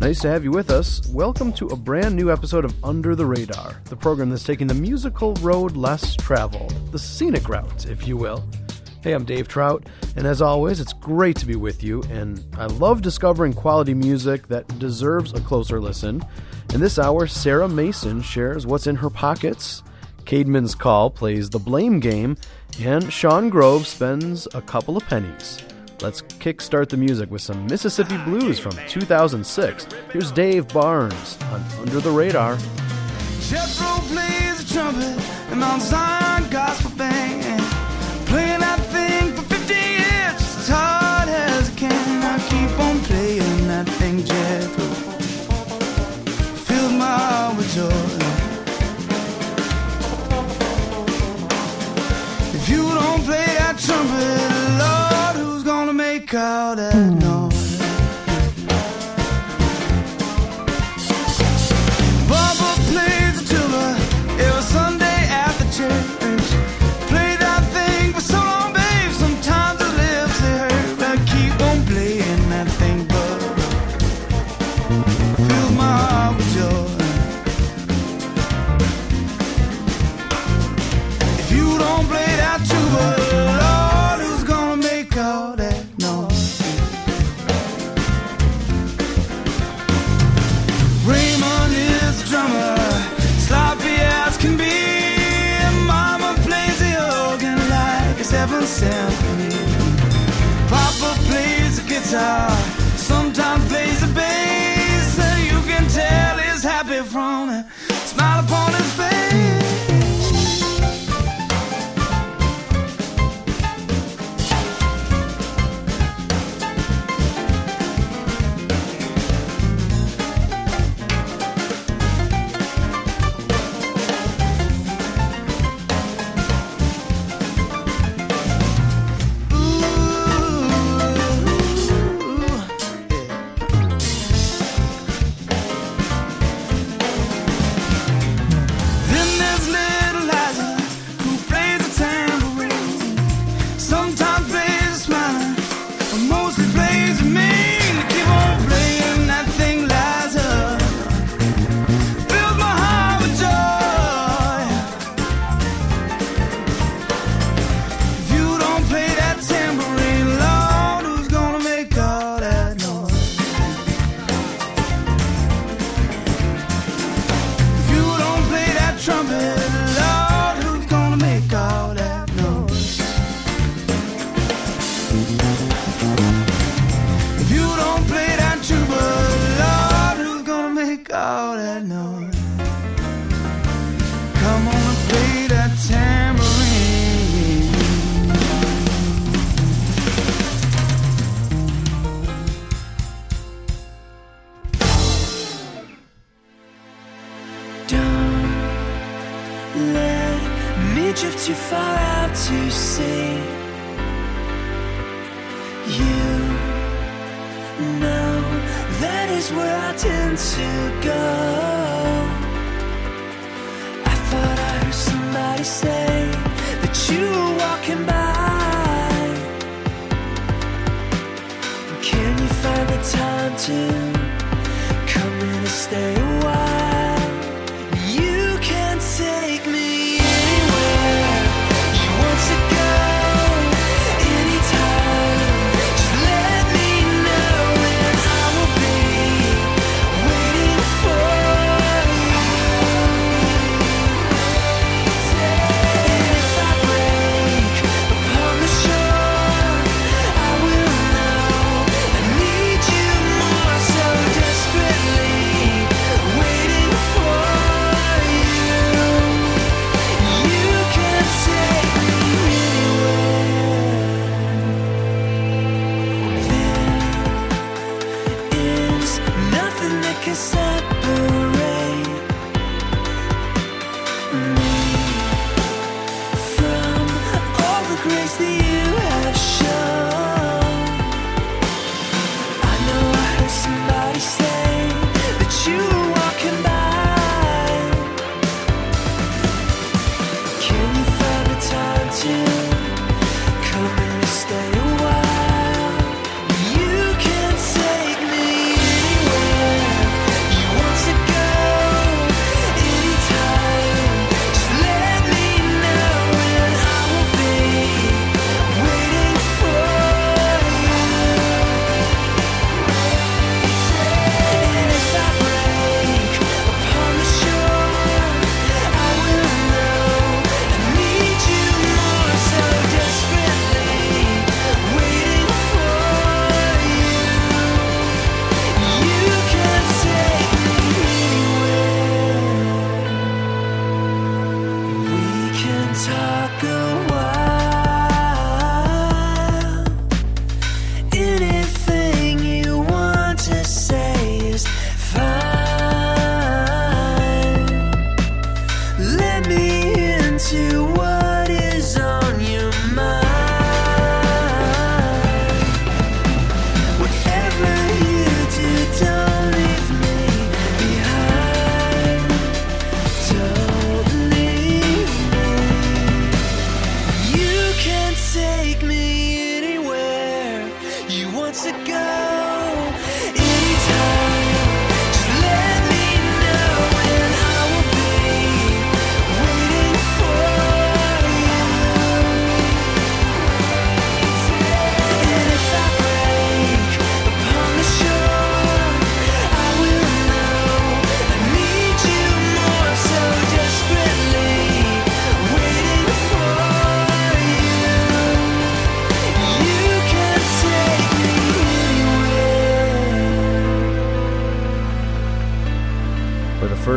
Nice to have you with us. Welcome to a brand new episode of Under the Radar, the program that's taking the musical road less traveled, the scenic route, if you will. Hey, I'm Dave Trout, and as always, it's great to be with you, and I love discovering quality music that deserves a closer listen. In this hour, Sarah Mason shares what's in her pockets, Caedmon's Call plays the blame game, and Sean Grove spends a couple of pennies. Let's kickstart the music with some Mississippi Blues from 2006. Here's Dave Barnes on Under the Radar. Jethro plays a trumpet in Mount Zion Gospel Band. Playing that thing for 50 years, as hard as I can. I keep on playing that thing, Jethro. Fills my heart with joy. If you don't play that trumpet, gonna make plays drift too far out to sea. You know that is where I tend to go. I thought I heard somebody say that you were walking by. Can you find the time to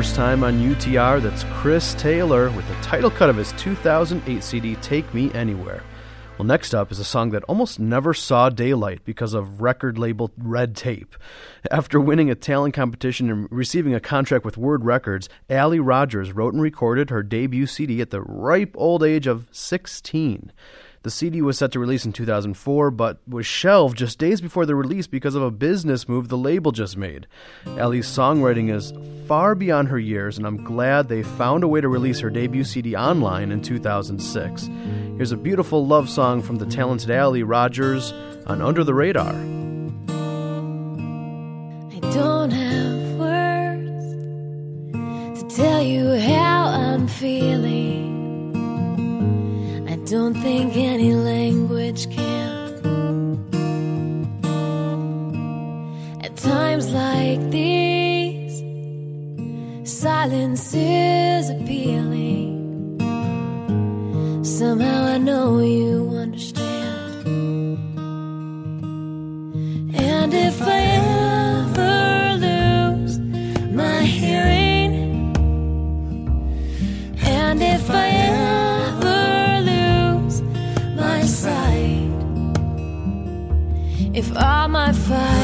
first time on UTR, that's Chris Taylor with the title cut of his 2008 CD, Take Me Anywhere. Well, next up is a song that almost never saw daylight because of record label red tape. After winning a talent competition and receiving a contract with Word Records, Allie Rogers wrote and recorded her debut CD at the ripe old age of 16. The CD was set to release in 2004, but was shelved just days before the release because of a business move the label just made. Ellie's songwriting is far beyond her years, and I'm glad they found a way to release her debut CD online in 2006. Here's a beautiful love song from the talented Allie Rogers on Under the Radar. I don't have words to tell you how I'm feeling. Don't think any language can. At times like these, silence is appealing. Somehow I know you understand. And if I ever lose my hearing, and if I if all my five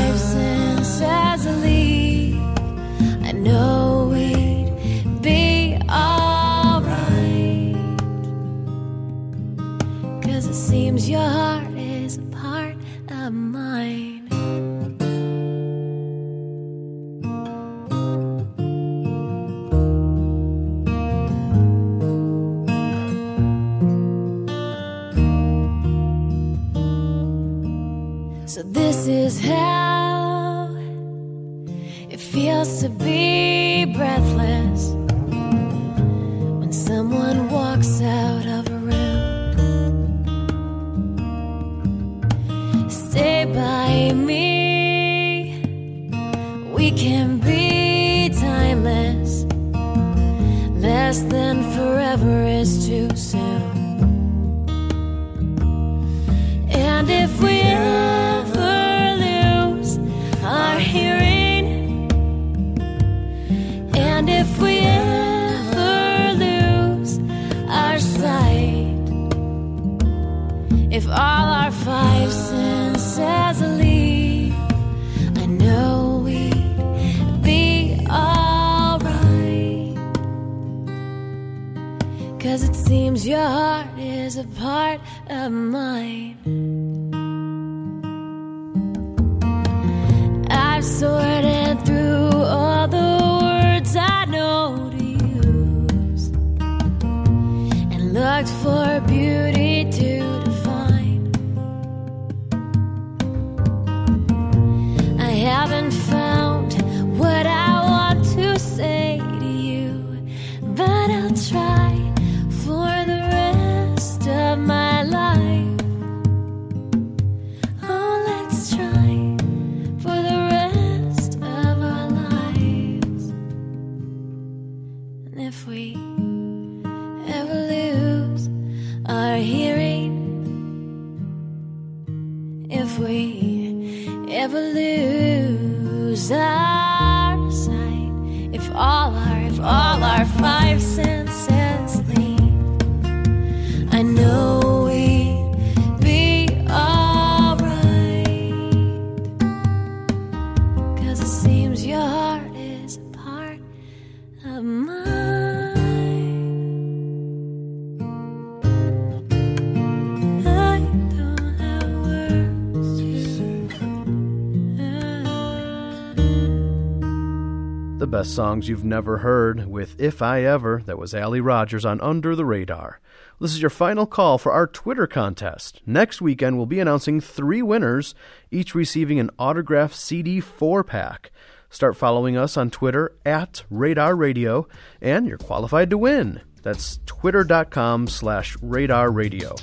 best songs you've never heard with If I Ever, that was Allie Rogers on Under the Radar. This is your final call for our Twitter contest. Next weekend, we'll be announcing three winners, each receiving an autographed CD four pack. Start following us on Twitter at Radar Radio, and you're qualified to win. That's twitter.com slash radar radio.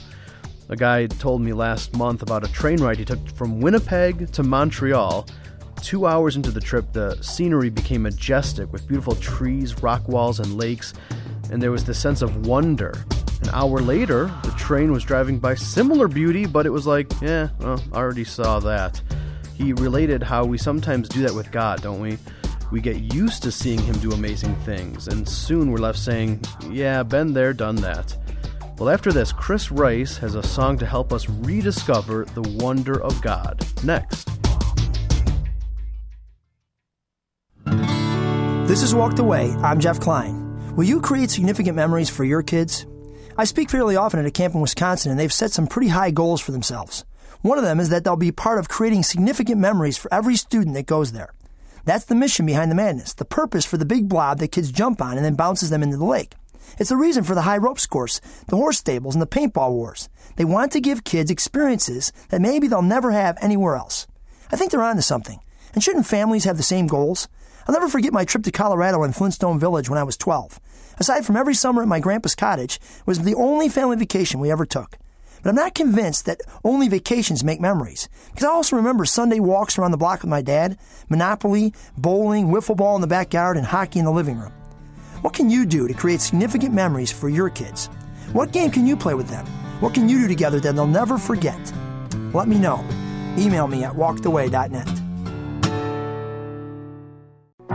A guy told me last month about a train ride he took from Winnipeg to Montreal. Two hours into the trip, the scenery became majestic with beautiful trees, rock walls, and lakes, and there was this sense of wonder. An hour later, the train was driving by similar beauty, but it was like, yeah, well, I already saw that. He related how we sometimes do that with God, don't we? We get used to seeing Him do amazing things, and soon we're left saying, yeah, been there, done that. Well, after this, Chris Rice has a song to help us rediscover the wonder of God. Next. This is Walked Away. I'm Jeff Klein. Will you create significant memories for your kids? I speak fairly often at a camp in Wisconsin, and they've set some pretty high goals for themselves. One of them is that they'll be part of creating significant memories for every student that goes there. That's the mission behind the madness, the purpose for the big blob that kids jump on and then bounces them into the lake. It's the reason for the high ropes course, the horse stables, and the paintball wars. They want to give kids experiences that maybe they'll never have anywhere else. I think they're onto something. And shouldn't families have the same goals? I'll never forget my trip to Colorado and Flintstone Village when I was 12. Aside from every summer at my grandpa's cottage, it was the only family vacation we ever took. But I'm not convinced that only vacations make memories. Because I also remember Sunday walks around the block with my dad, Monopoly, bowling, wiffle ball in the backyard, and hockey in the living room. What can you do to create significant memories for your kids? What game can you play with them? What can you do together that they'll never forget? Let me know. Email me at walkedaway.net.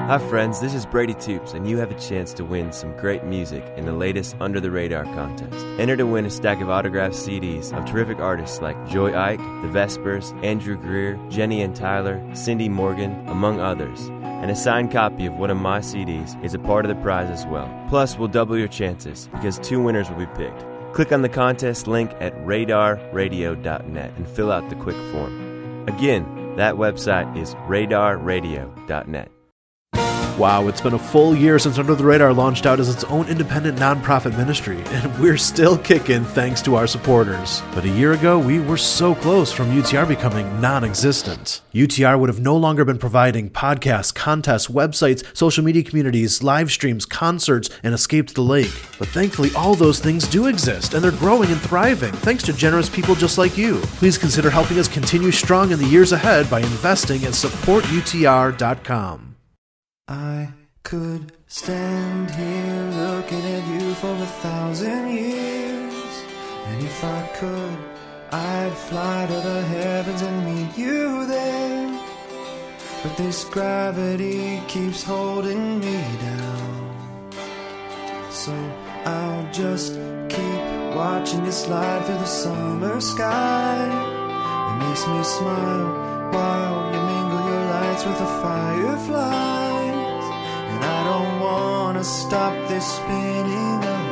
Hi, friends, this is Brady Toops, and you have a chance to win some great music in the latest Under the Radar contest. Enter to win a stack of autographed CDs of terrific artists like Joy Ike, The Vespers, Andrew Greer, Jenny and Tyler, Cindy Morgan, among others. And a signed copy of one of my CDs is a part of the prize as well. Plus, we'll double your chances because two winners will be picked. Click on the contest link at radarradio.net and fill out the quick form. Again, that website is radarradio.net. Wow, it's been a full year since Under the Radar launched out as its own independent nonprofit ministry, and we're still kicking thanks to our supporters. But a year ago, we were so close from UTR becoming non existent. UTR would have no longer been providing podcasts, contests, websites, social media communities, live streams, concerts, and Escape to the Lake. But thankfully, all those things do exist, and they're growing and thriving thanks to generous people just like you. Please consider helping us continue strong in the years ahead by investing at supportutr.com. I could stand here looking at you for a thousand years. And if I could, I'd fly to the heavens and meet you there. But this gravity keeps holding me down. So I'll just keep watching you slide through the summer sky. It makes me smile while you mingle your lights with the fireflies. I don't wanna stop this spinning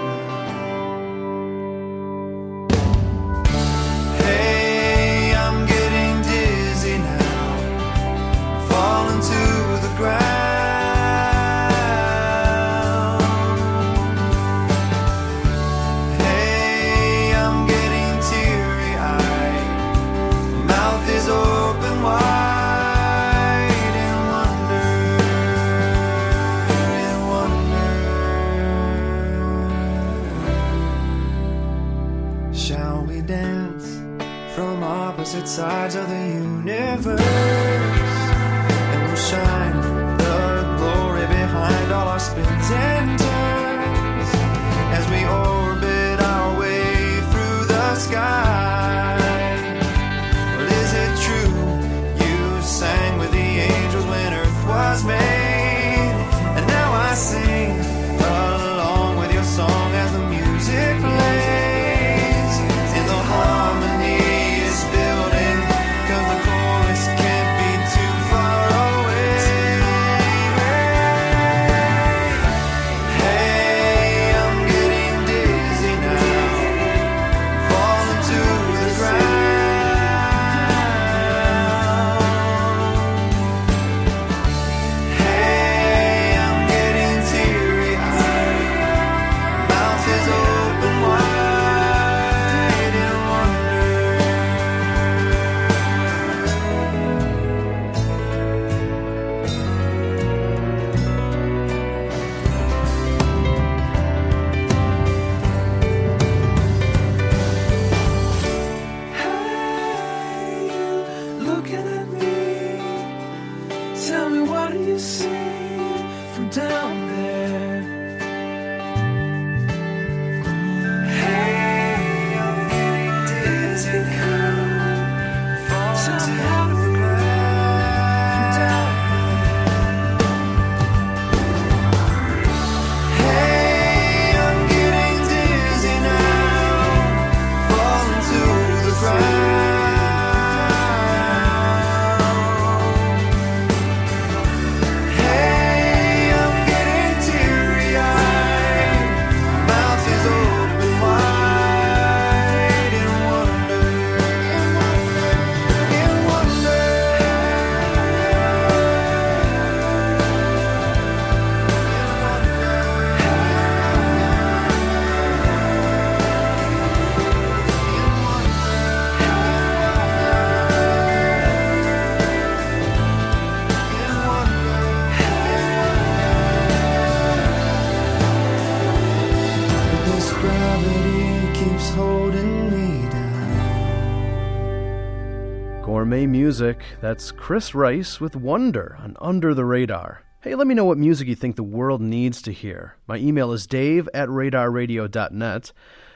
music. That's Chris Rice with Wonder on Under the Radar. Hey, let me know what music you think the world needs to hear. My email is dave at radarradio.net.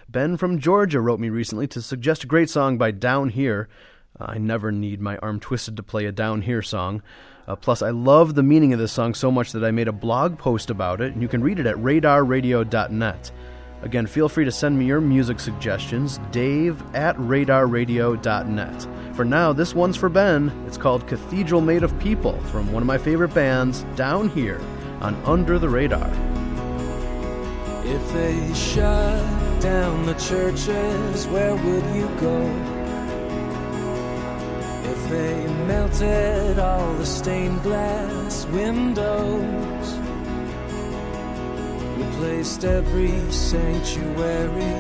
Ben from Georgia wrote me recently to suggest a great song by Down Here. I never need my arm twisted to play a Down Here song. Uh, plus, I love the meaning of this song so much that I made a blog post about it, and you can read it at radarradio.net. Again, feel free to send me your music suggestions, dave at radarradio.net. For now, this one's for Ben. It's called Cathedral Made of People from one of my favorite bands, Down Here, on Under the Radar. If they shut down the churches, where would you go? If they melted all the stained glass windows, replaced every sanctuary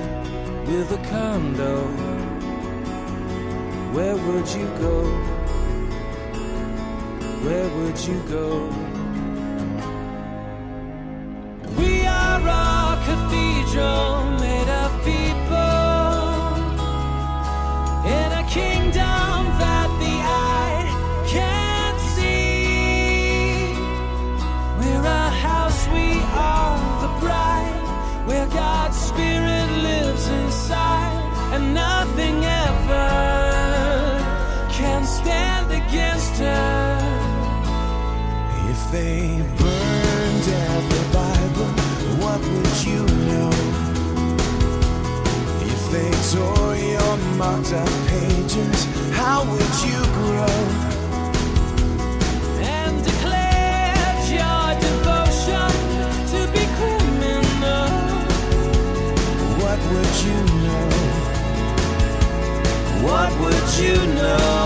with a condo, where would you go? Where would you go? We are a cathedral made of people in a kingdom Spirit lives inside, and nothing ever can stand against her. If they burned out the Bible, what would you know? If they tore your marked up pages, how would you grow? You know?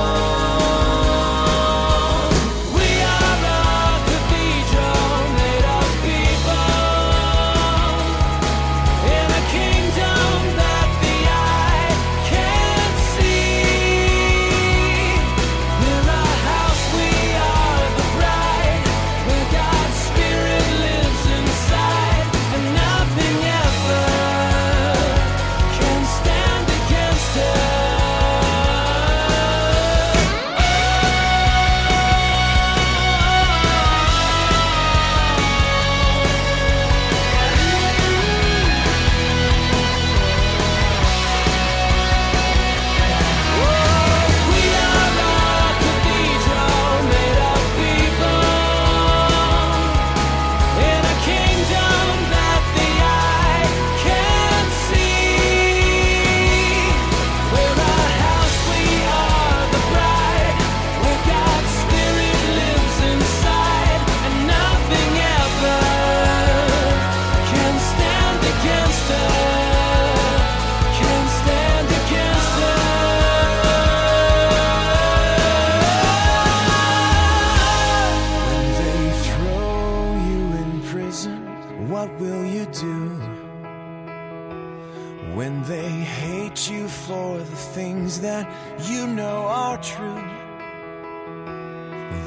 When they hate you for the things that you know are true,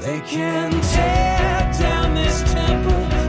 they can tear down this temple,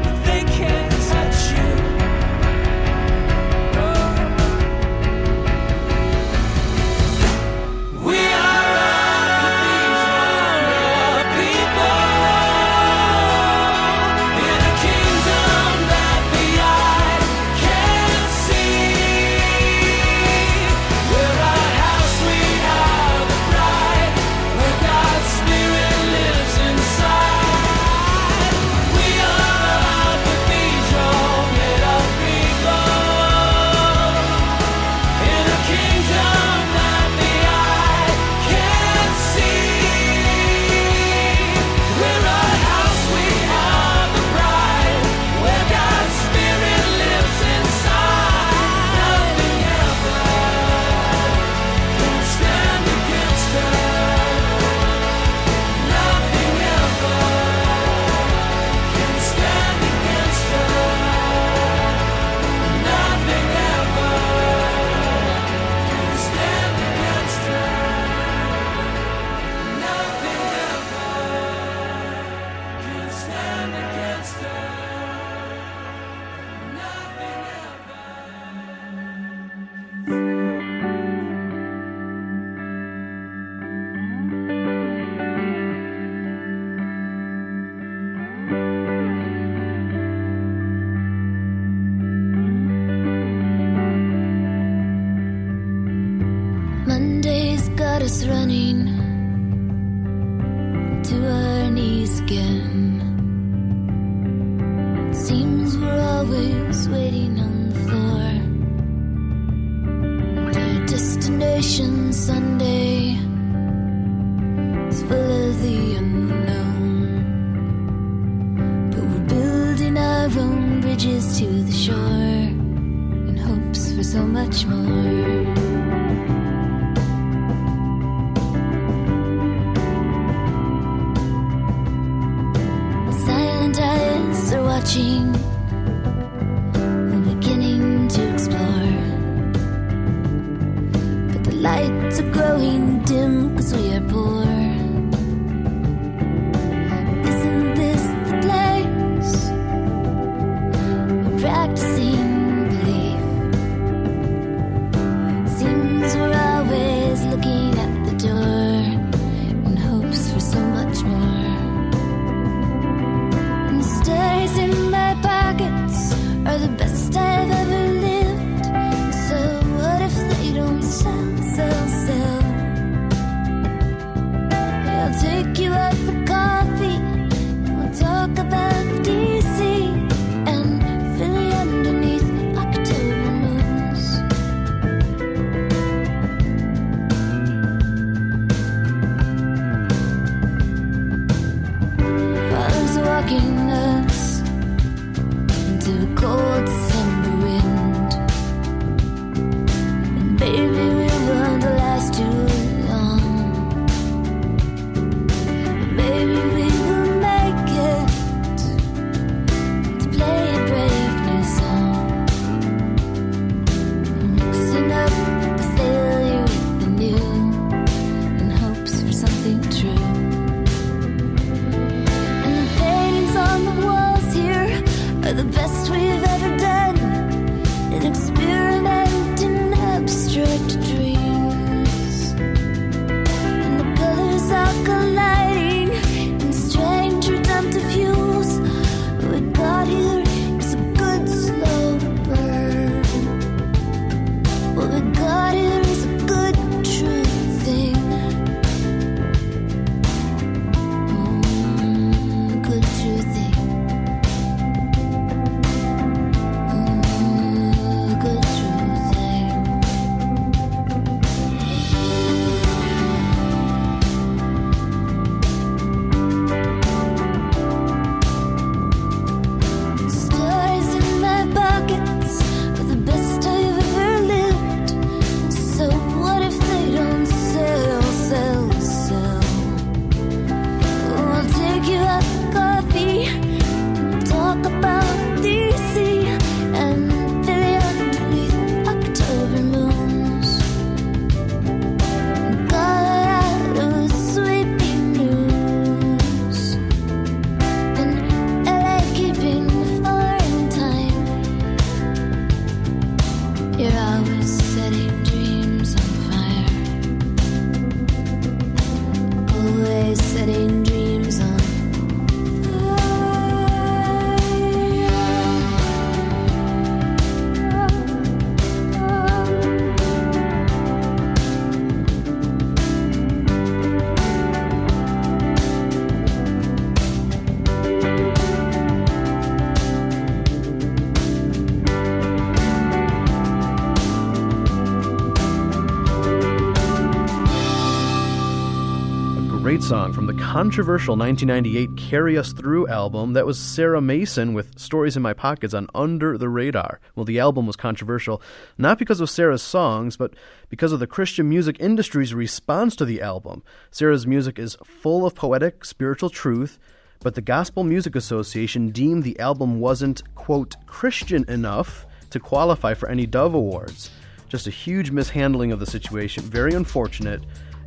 controversial 1998 Carry Us Through album that was Sarah Mason with Stories in My Pockets on Under the Radar. Well, the album was controversial not because of Sarah's songs, but because of the Christian music industry's response to the album. Sarah's music is full of poetic, spiritual truth, but the Gospel Music Association deemed the album wasn't, quote, Christian enough to qualify for any Dove Awards. Just a huge mishandling of the situation, very unfortunate,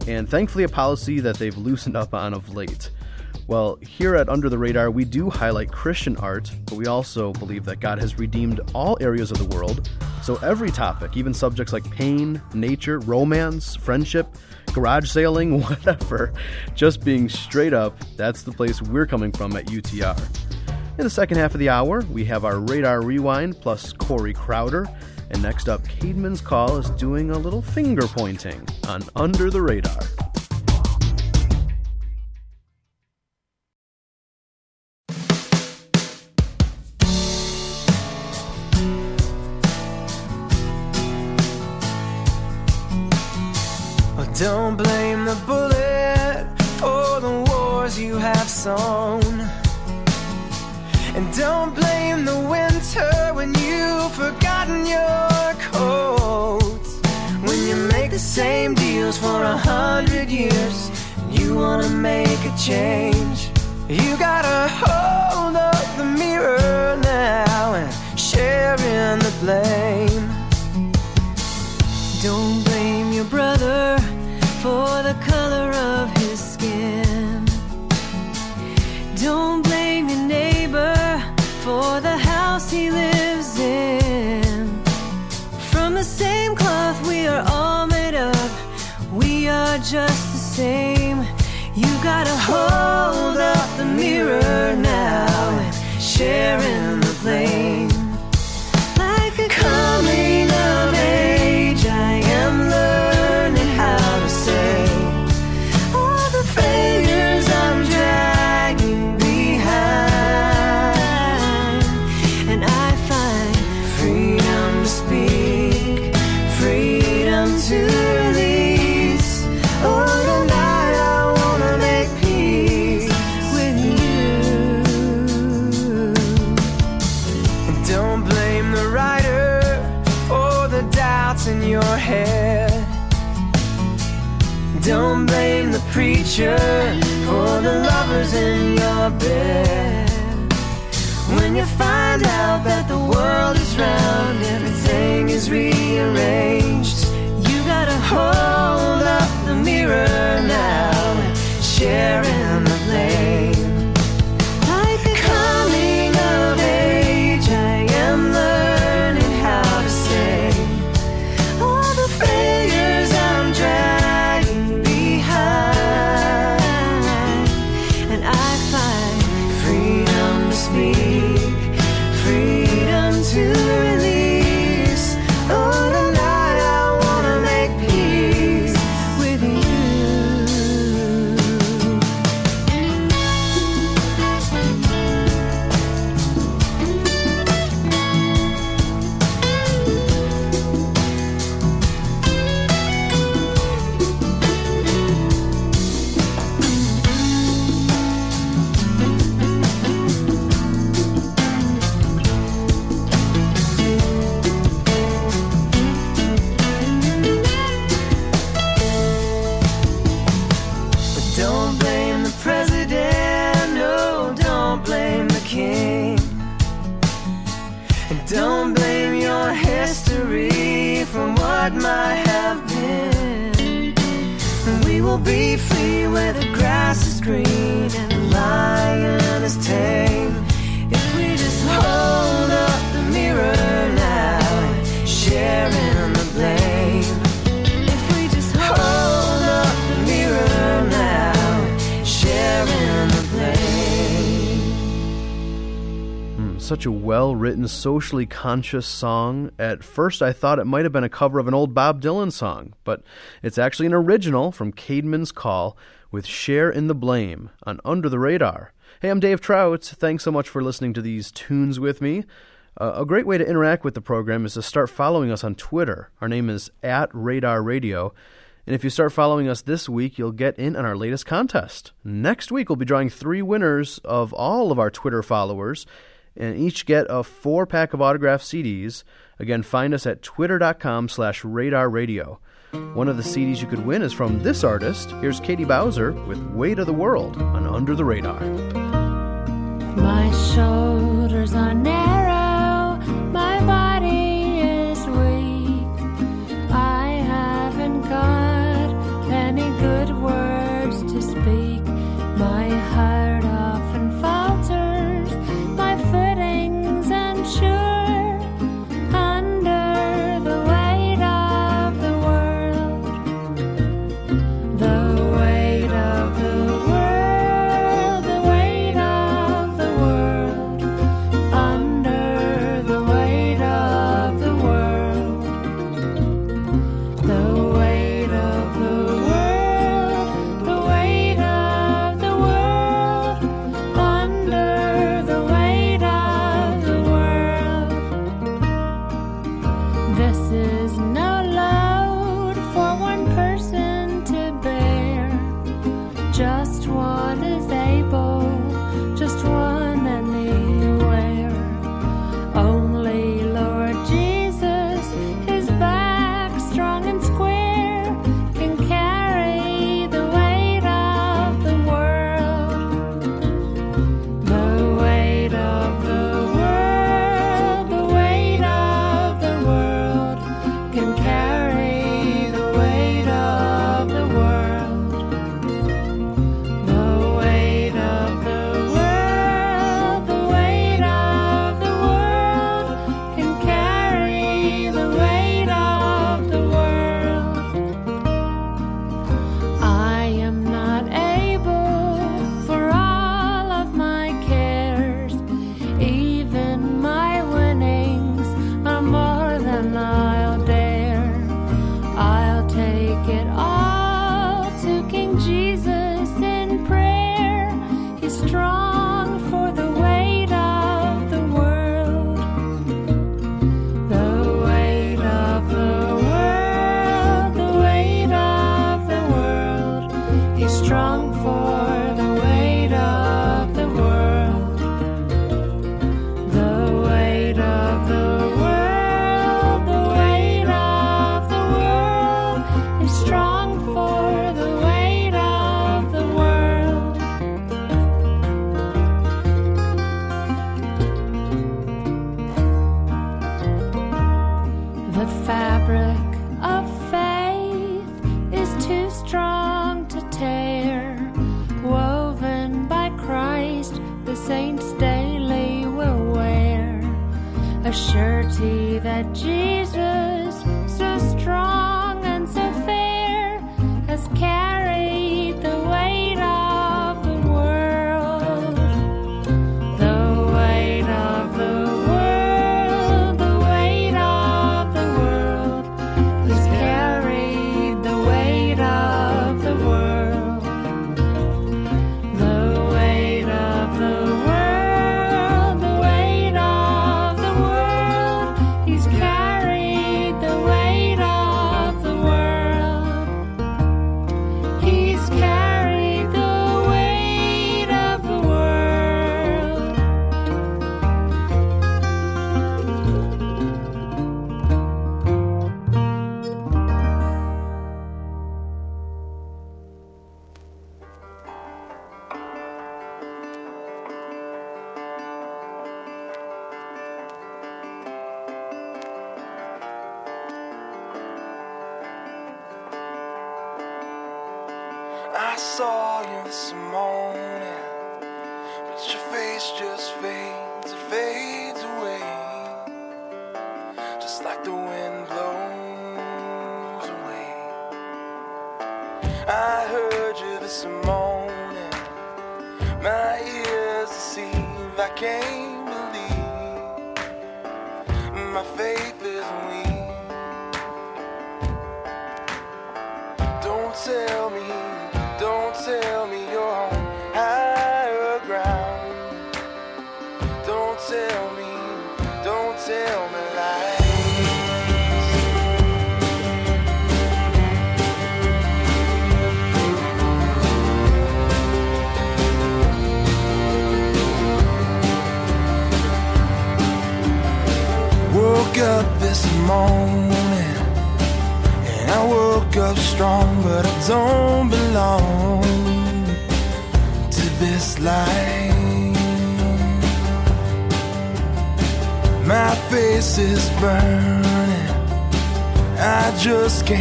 and thankfully a policy that they've loosened up on of late. Well, here at Under the Radar, we do highlight Christian art, but we also believe that God has redeemed all areas of the world. So every topic, even subjects like pain, nature, romance, friendship, garage sailing, whatever, just being straight up, that's the place we're coming from at UTR. In the second half of the hour, we have our Radar Rewind plus Corey Crowder. And next up, Caedmon's Call is doing a little finger pointing on Under the Radar. Change. You gotta hold Such a well written, socially conscious song. At first, I thought it might have been a cover of an old Bob Dylan song, but it's actually an original from Caedmon's Call with Share in the Blame on Under the Radar. Hey, I'm Dave Trout. Thanks so much for listening to these tunes with me. Uh, a great way to interact with the program is to start following us on Twitter. Our name is at Radar Radio. And if you start following us this week, you'll get in on our latest contest. Next week, we'll be drawing three winners of all of our Twitter followers, and each get a four pack of autographed CDs. Again, find us at twitter.com slash radar radio. One of the CDs you could win is from this artist. Here's Katie Bowser with Weight of the World on Under the Radar. My shoulders are narrow,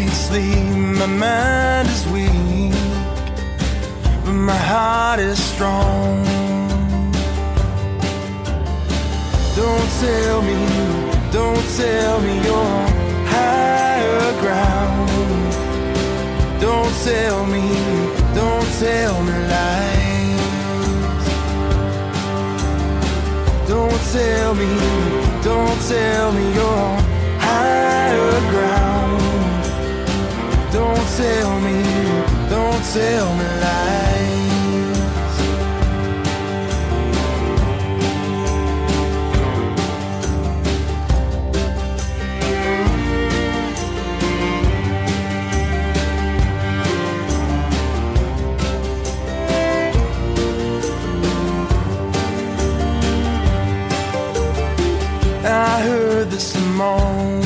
can't sleep, my mind is weak, but my heart is strong. Don't tell me, don't tell me you're on higher ground. Don't tell me, don't tell me lies. Don't tell me, don't tell me you're on higher ground tell me, don't tell me lies. I heard this morning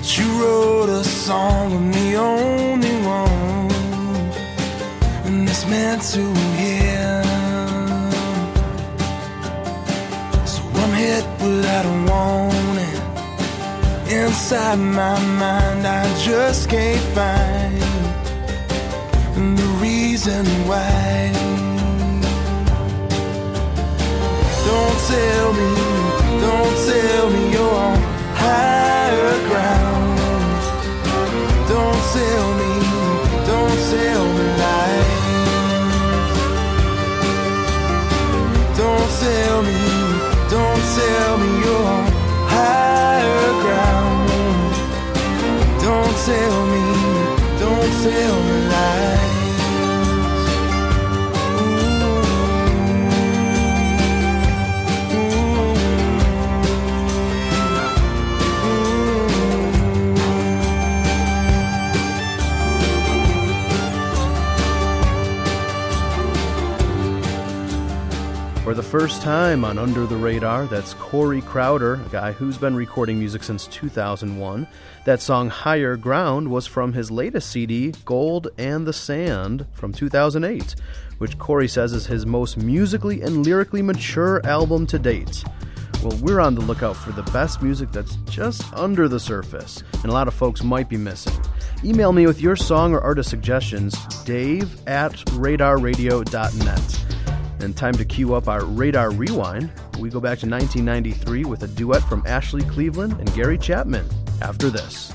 that you wrote a song for me only one, and meant to hear. So I'm hit without a warning. Inside my mind, I just can't find the reason why. Don't tell me, don't tell me you're on higher ground. Don't tell me, don't tell me lies. Don't tell me, don't tell me you're on higher ground. Don't tell me, don't tell me lies. For the first time on Under the Radar, that's Corey Crowder, a guy who's been recording music since 2001. That song Higher Ground was from his latest CD, Gold and the Sand, from 2008, which Corey says is his most musically and lyrically mature album to date. Well, we're on the lookout for the best music that's just under the surface, and a lot of folks might be missing. Email me with your song or artist suggestions, dave at radarradio.net. And time to cue up our Radar Rewind. We go back to 1993 with a duet from Ashley Cleveland and Gary Chapman after this.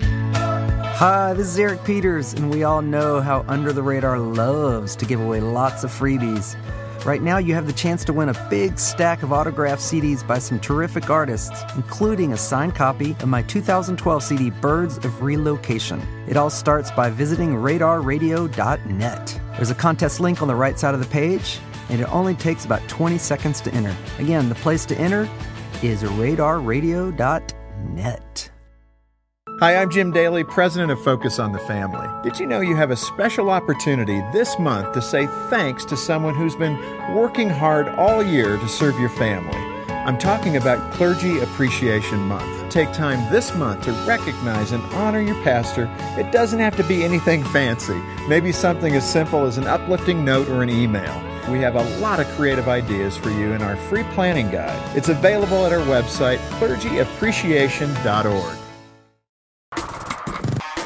Hi, this is Eric Peters, and we all know how Under the Radar loves to give away lots of freebies. Right now, you have the chance to win a big stack of autographed CDs by some terrific artists, including a signed copy of my 2012 CD, Birds of Relocation. It all starts by visiting radarradio.net. There's a contest link on the right side of the page, and it only takes about 20 seconds to enter. Again, the place to enter is radarradio.net. Hi, I'm Jim Daly, president of Focus on the Family. Did you know you have a special opportunity this month to say thanks to someone who's been working hard all year to serve your family? I'm talking about Clergy Appreciation Month. Take time this month to recognize and honor your pastor. It doesn't have to be anything fancy, maybe something as simple as an uplifting note or an email. We have a lot of creative ideas for you in our free planning guide. It's available at our website, clergyappreciation.org.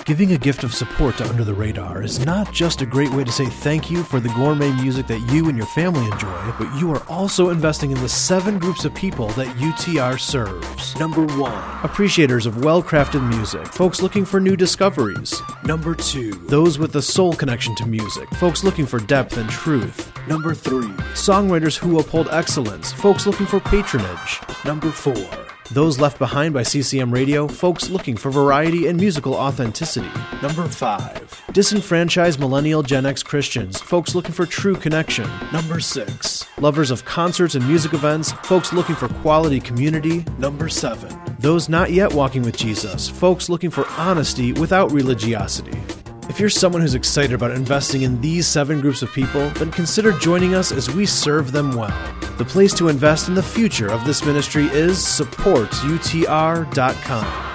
Giving a gift of support to Under the Radar is not just a great way to say thank you for the gourmet music that you and your family enjoy, but you are also investing in the seven groups of people that UTR serves. Number one, appreciators of well crafted music, folks looking for new discoveries. Number two, those with a soul connection to music, folks looking for depth and truth. Number three, songwriters who uphold excellence, folks looking for patronage. Number four, those left behind by CCM Radio, folks looking for variety and musical authenticity. Number 5. Disenfranchised millennial Gen X Christians, folks looking for true connection. Number 6. Lovers of concerts and music events, folks looking for quality community. Number 7. Those not yet walking with Jesus, folks looking for honesty without religiosity. If you're someone who's excited about investing in these seven groups of people, then consider joining us as we serve them well. The place to invest in the future of this ministry is supportutr.com.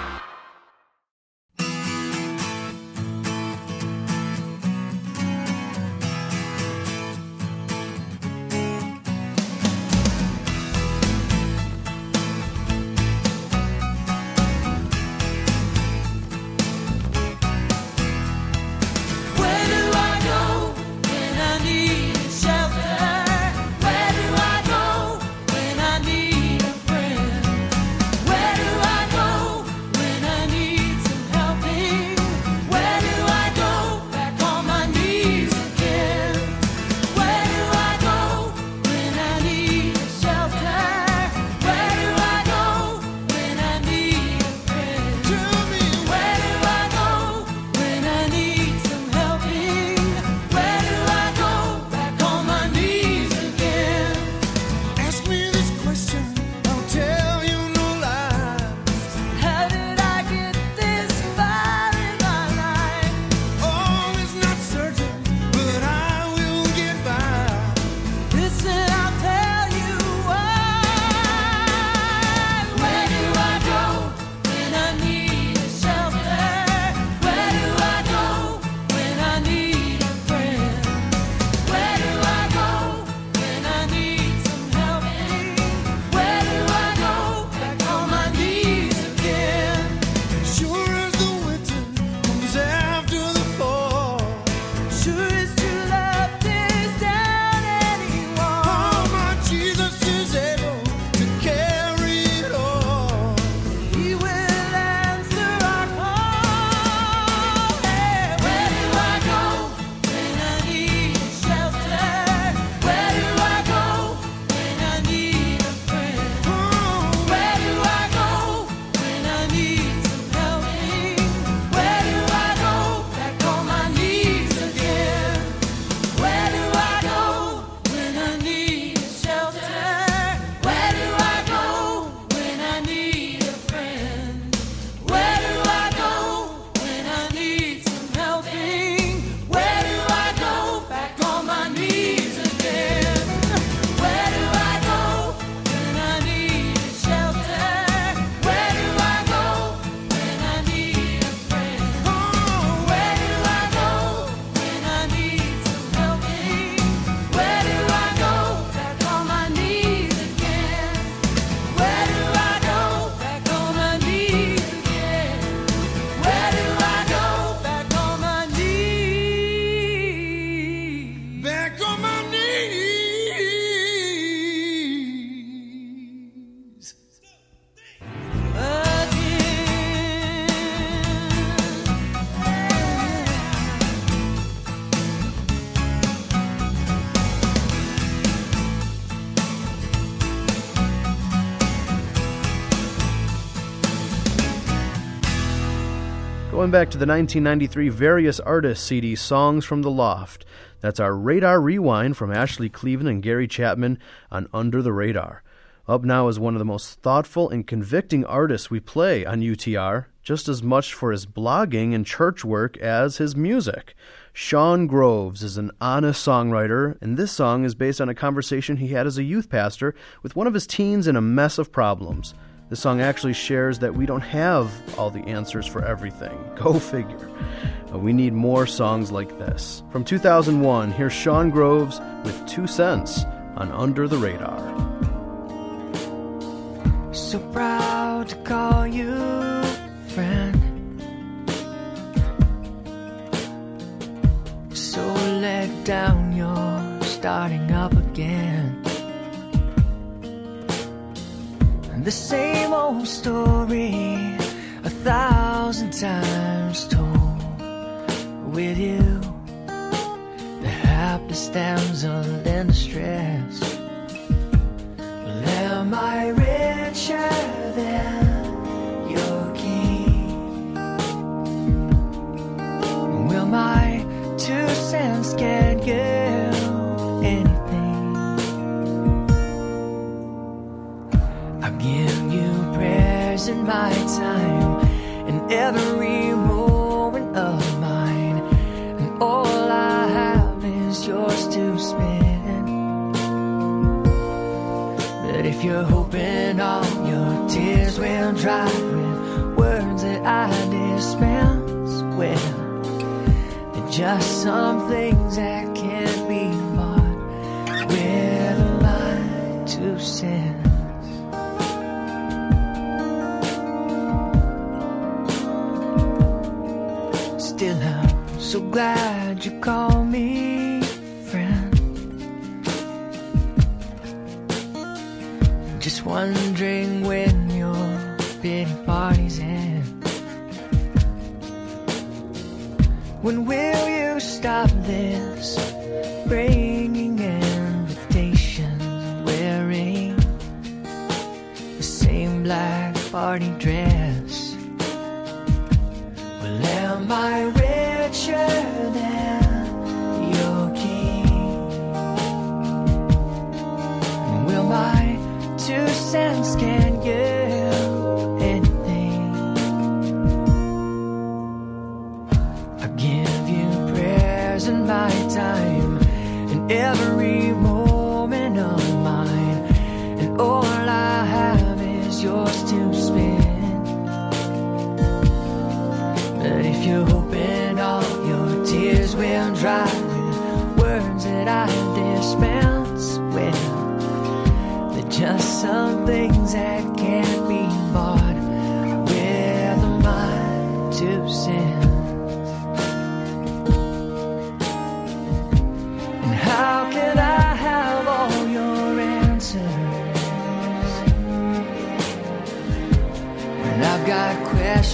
coming back to the 1993 Various Artists CD Songs from the Loft. That's our Radar Rewind from Ashley Cleveland and Gary Chapman on Under the Radar. Up now is one of the most thoughtful and convicting artists we play on UTR, just as much for his blogging and church work as his music. Shaun Groves is an honest songwriter, and this song is based on a conversation he had as a youth pastor with one of his teens in a mess of problems. The song actually shares that we don't have all the answers for everything. Go figure. Uh, we need more songs like this. From 2001, here's Shaun Groves with Two Cents on Under the Radar. So proud to call you friend. So let down, you're starting up again. The same old story, a thousand times told. With you, the hapless damsel in distress. Well, am I richer than your king? Will my two cents get you give you prayers in my time and every moment of mine, and all I have is yours to spend. But if you're hoping all your tears will dry with words that I dispense, well, they're just some things so glad you called me friend. Just wondering when your pity party's end. When will you stop this? Bringing invitations, wearing the same black party dress. Well, am I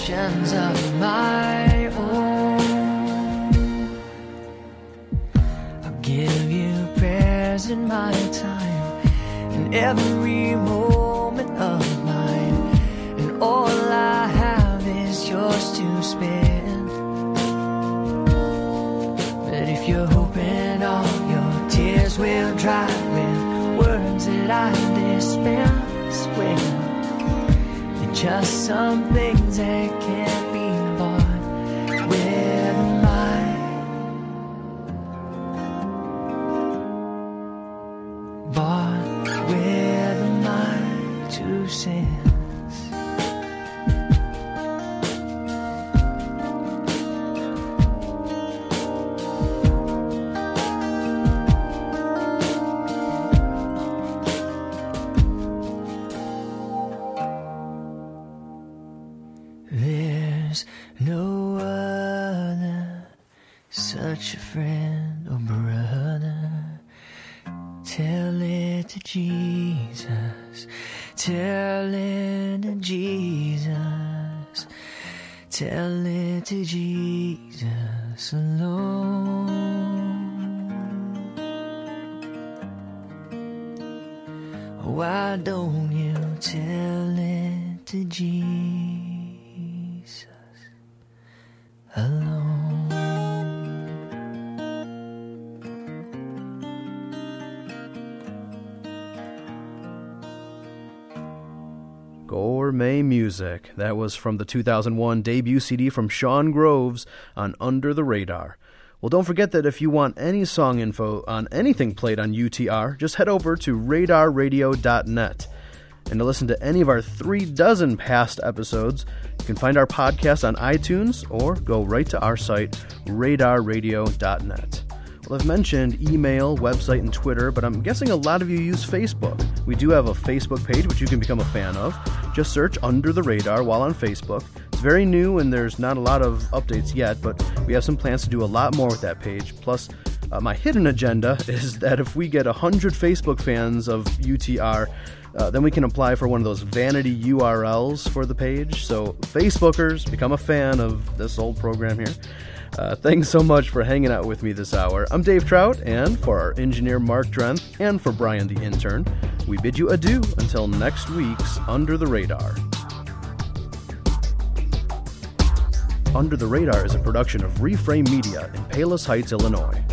questions of my own? I'll give you prayers in my time and every moment of mine, and all I have is yours to spend. But if you're hoping all your tears will dry with words that I dispense, they're just some things that can't to Jesus alone. Gourmet Music. That was from the 2001 debut CD from Shaun Groves on Under the Radar. Well, don't forget that if you want any song info on anything played on UTR, just head over to radarradio.net. And to listen to any of our three dozen past episodes, you can find our podcast on iTunes or go right to our site, radarradio.net. Well, I've mentioned email, website, and Twitter, but I'm guessing a lot of you use Facebook. We do have a Facebook page which you can become a fan of. Just search Under the Radar while on Facebook. It's very new and there's not a lot of updates yet, but we have some plans to do a lot more with that page. Plus, uh, my hidden agenda is that if we get 100 Facebook fans of UTR, uh, then we can apply for one of those vanity URLs for the page. So, Facebookers, become a fan of this old program here. Uh, thanks so much for hanging out with me this hour. I'm Dave Trout, and for our engineer Mark Drenth, and for Brian the intern, we bid you adieu until next week's Under the Radar. Under the Radar is a production of Reframe Media in Palos Heights, Illinois.